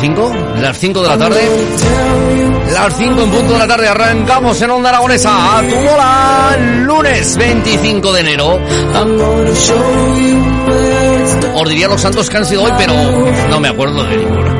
5, las 5 de la tarde. Las 5 en punto de la tarde arrancamos en Onda Aragonesa a tu bola lunes 25 de enero. Os diría los santos que han sido hoy, pero no me acuerdo de ninguno.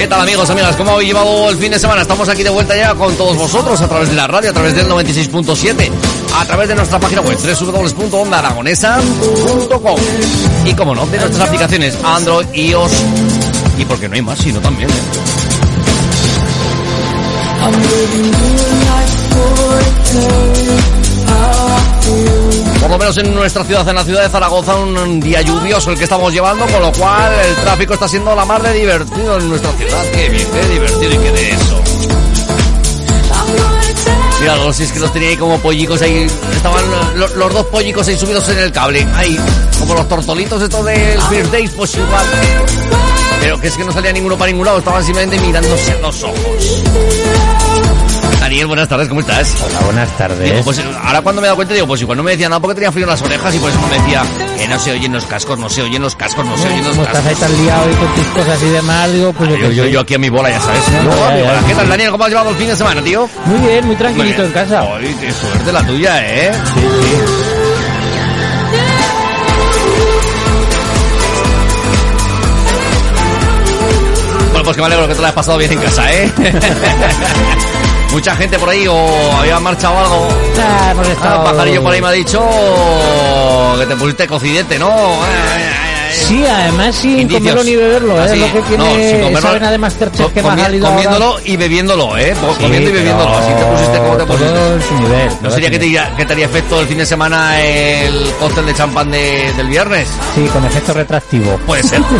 ¿Qué tal amigos, amigas? ¿Cómo habéis llevado el fin de semana? Estamos aquí de vuelta ya con todos vosotros a través de la radio, a través del 96.7, a través de nuestra página web www.ondaaragonesa.com y como no, de nuestras aplicaciones Android, iOS y porque no hay más, sino también. ¿eh? Por lo menos en nuestra ciudad, en la ciudad de Zaragoza, un día lluvioso el que estamos llevando, con lo cual el tráfico está siendo la más de divertido en nuestra ciudad. Qué bien, qué divertido y qué de eso. Mira, si es que los tenía ahí como pollicos ahí, estaban lo- los, dos pollicos ahí subidos en el cable, ahí, como los tortolitos estos del First Days, pues igual. Pero que es que no salía ninguno para ningún lado, estaban simplemente mirándose los ojos. Daniel, buenas tardes, ¿cómo estás? Hola, buenas tardes. Digo, pues ahora cuando me he dado cuenta, digo, pues igual no me decía nada porque tenía frío en las orejas y por eso me decía que no se oyen los cascos, no se oyen los cascos, no se oyen los Como estás ahí cascos. tan liado y con tus cosas y demás, digo, pues yo, Yo, yo, yo aquí a mi bola, ya sabes. No, mi bola. ¿Qué tal, Daniel? ¿Cómo has llevado el fin de semana, tío? Muy bien, muy tranquilito en casa. Ay, qué suerte la tuya, ¿eh? Sí, sí. Bueno, pues que me alegro que te lo hayas pasado bien en casa, ¿eh? Mucha gente por ahí o había marchado algo. Ah, hemos Ah, estado... pajarillo por ahí me ha dicho que te pusiste cocidete, ¿no? Ay, ay. Sí, además sin Indicios. comerlo ni beberlo, ¿eh? Así, es lo que tiene no, sin comerlo. esa vena de Masterchef que me ha ahora. Comiéndolo y bebiéndolo, ¿eh? Sí, comiendo y bebiéndolo. Así te pusiste como te pusiste. su nivel. ¿No sería que te, que te haría efecto el fin de semana el cóctel de champán de- del viernes? Sí, con efecto retractivo. Puede ser.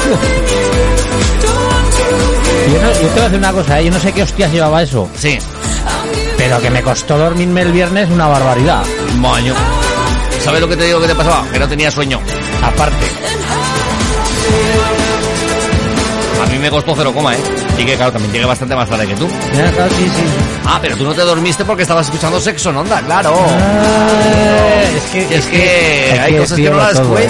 Yo, no- yo te voy a decir una cosa, ¿eh? yo no sé qué hostias llevaba eso, Sí. Pero que me costó dormirme el viernes una barbaridad. Moño. ¿Sabes lo que te digo que te pasaba? Que no tenía sueño. Aparte. A mí me costó cero coma, ¿eh? Y que claro, también llegué bastante más tarde que tú. Ya, claro, sí, sí. Ah, pero tú no te dormiste porque estabas escuchando sexo en onda, claro. Ah, es que, es que hay cosas que no las todo, ¿eh?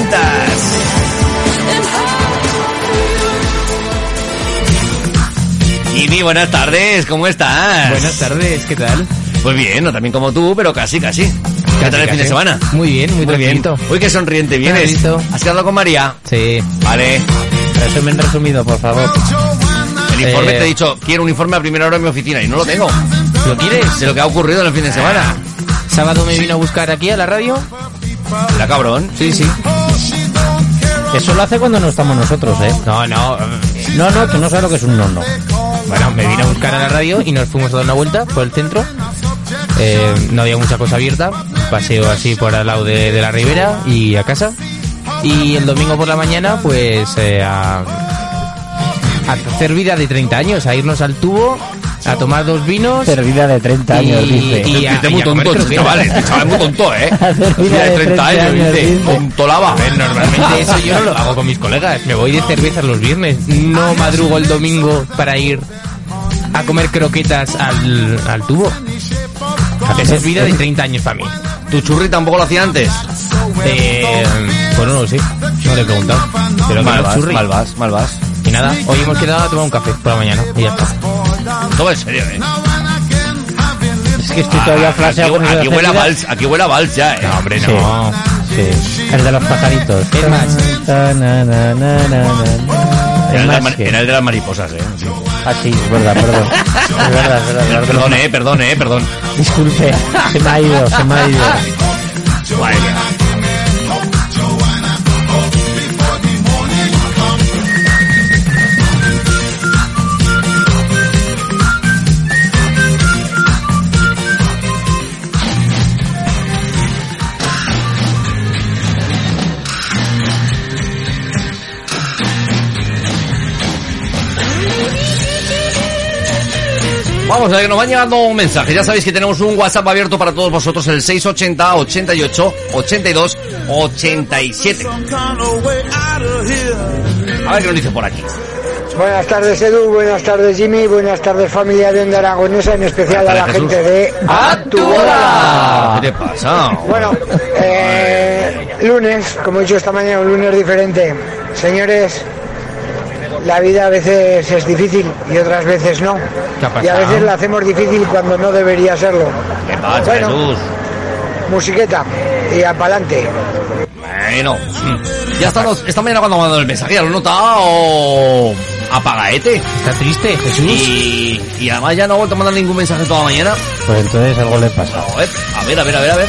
Jimmy, buenas tardes, ¿cómo estás? Buenas tardes, ¿qué tal? Pues bien, no también como tú, pero casi, casi. ¿Qué tal el fin de semana? Muy bien, muy, Muy bien. Uy, qué sonriente vienes. ¿Has quedado con María? Sí. Vale. Resumen resumido, por favor. El informe Eh, te he dicho, quiero un informe a primera hora en mi oficina y no lo tengo. ¿Lo quieres? De lo que ha ocurrido en el fin de semana. Sábado me vino a buscar aquí a la radio. La cabrón. Sí, sí. Eso lo hace cuando no estamos nosotros, ¿eh? No, no. No, no, tú no sabes lo que es un no, no. Bueno, me vino a buscar a la radio y nos fuimos a dar una vuelta por el centro. Eh, no había mucha cosa abierta. Paseo así por al lado de, la ribera y a casa. Y el domingo por la mañana, pues eh, a, a hacer vida de 30 años, a irnos al tubo, a tomar dos vinos. Servida de 30 años, Y- dice. y- a- Este muy tonto, este chaval, este chaval es muy tonto, ¿eh? Hacer vida Tiene de 30 años, 30 años, dice. dice. Tonto lava. A ver, normalmente eso yo no lo hago con mis colegas. Me voy de cervezas los viernes. No madrugo el domingo para ir a comer croquetas al, al tubo. Esa es vida de 30 años para mí. ¿Tu churri tampoco lo hacía antes? Eh, pues no lo sé. no le he preguntado. Pero Mal vas, mal vas, mal vas. Y nada, hoy hemos quedado a tomar un café por la mañana y ya está. Todo en serio, ¿eh? Es que estoy todavía Ah, flaseado aquí, aquí huele a vals, aquí huele a vals ya, ¿eh? No, hombre, Sí. no. Sí, el de los pajaritos. Es más. Es el, de las- que- era el de las mariposas, ¿eh? Sí. Ah, sí, es verdad, perdón. Es verdad, es verdad. Perdón, eh, perdón, eh, perdón. Disculpe, se me ha ido, se me ha ido. Madre Vamos a ver que nos van llegando mensajes. Ya sabéis que tenemos un WhatsApp abierto para todos vosotros, el 680 88 82 87. A ver qué nos dice por aquí. Buenas tardes Edu, buenas tardes Jimmy, buenas tardes familia de Onda Aragonesa, en especial a la gente de A tu bola. ¿Qué te pasa? Bueno, eh, lunes, como he dicho esta mañana, un lunes diferente. Señores, la vida a veces es difícil y otras veces no. ¿Qué ha Y a veces la hacemos difícil cuando no debería serlo. ¿Qué pasa, Bueno. Jesús? Musiqueta y a pa'lante. Bueno, ya esta, no- esta mañana cuando mandado el mensaje, ya lo he notado apagaete. ¿Está triste, Jesús? Y, y además ya no ha vuelto a mandar ningún mensaje toda la mañana. Pues entonces algo le pasa. A ver, a ver, a ver, a ver, a ver.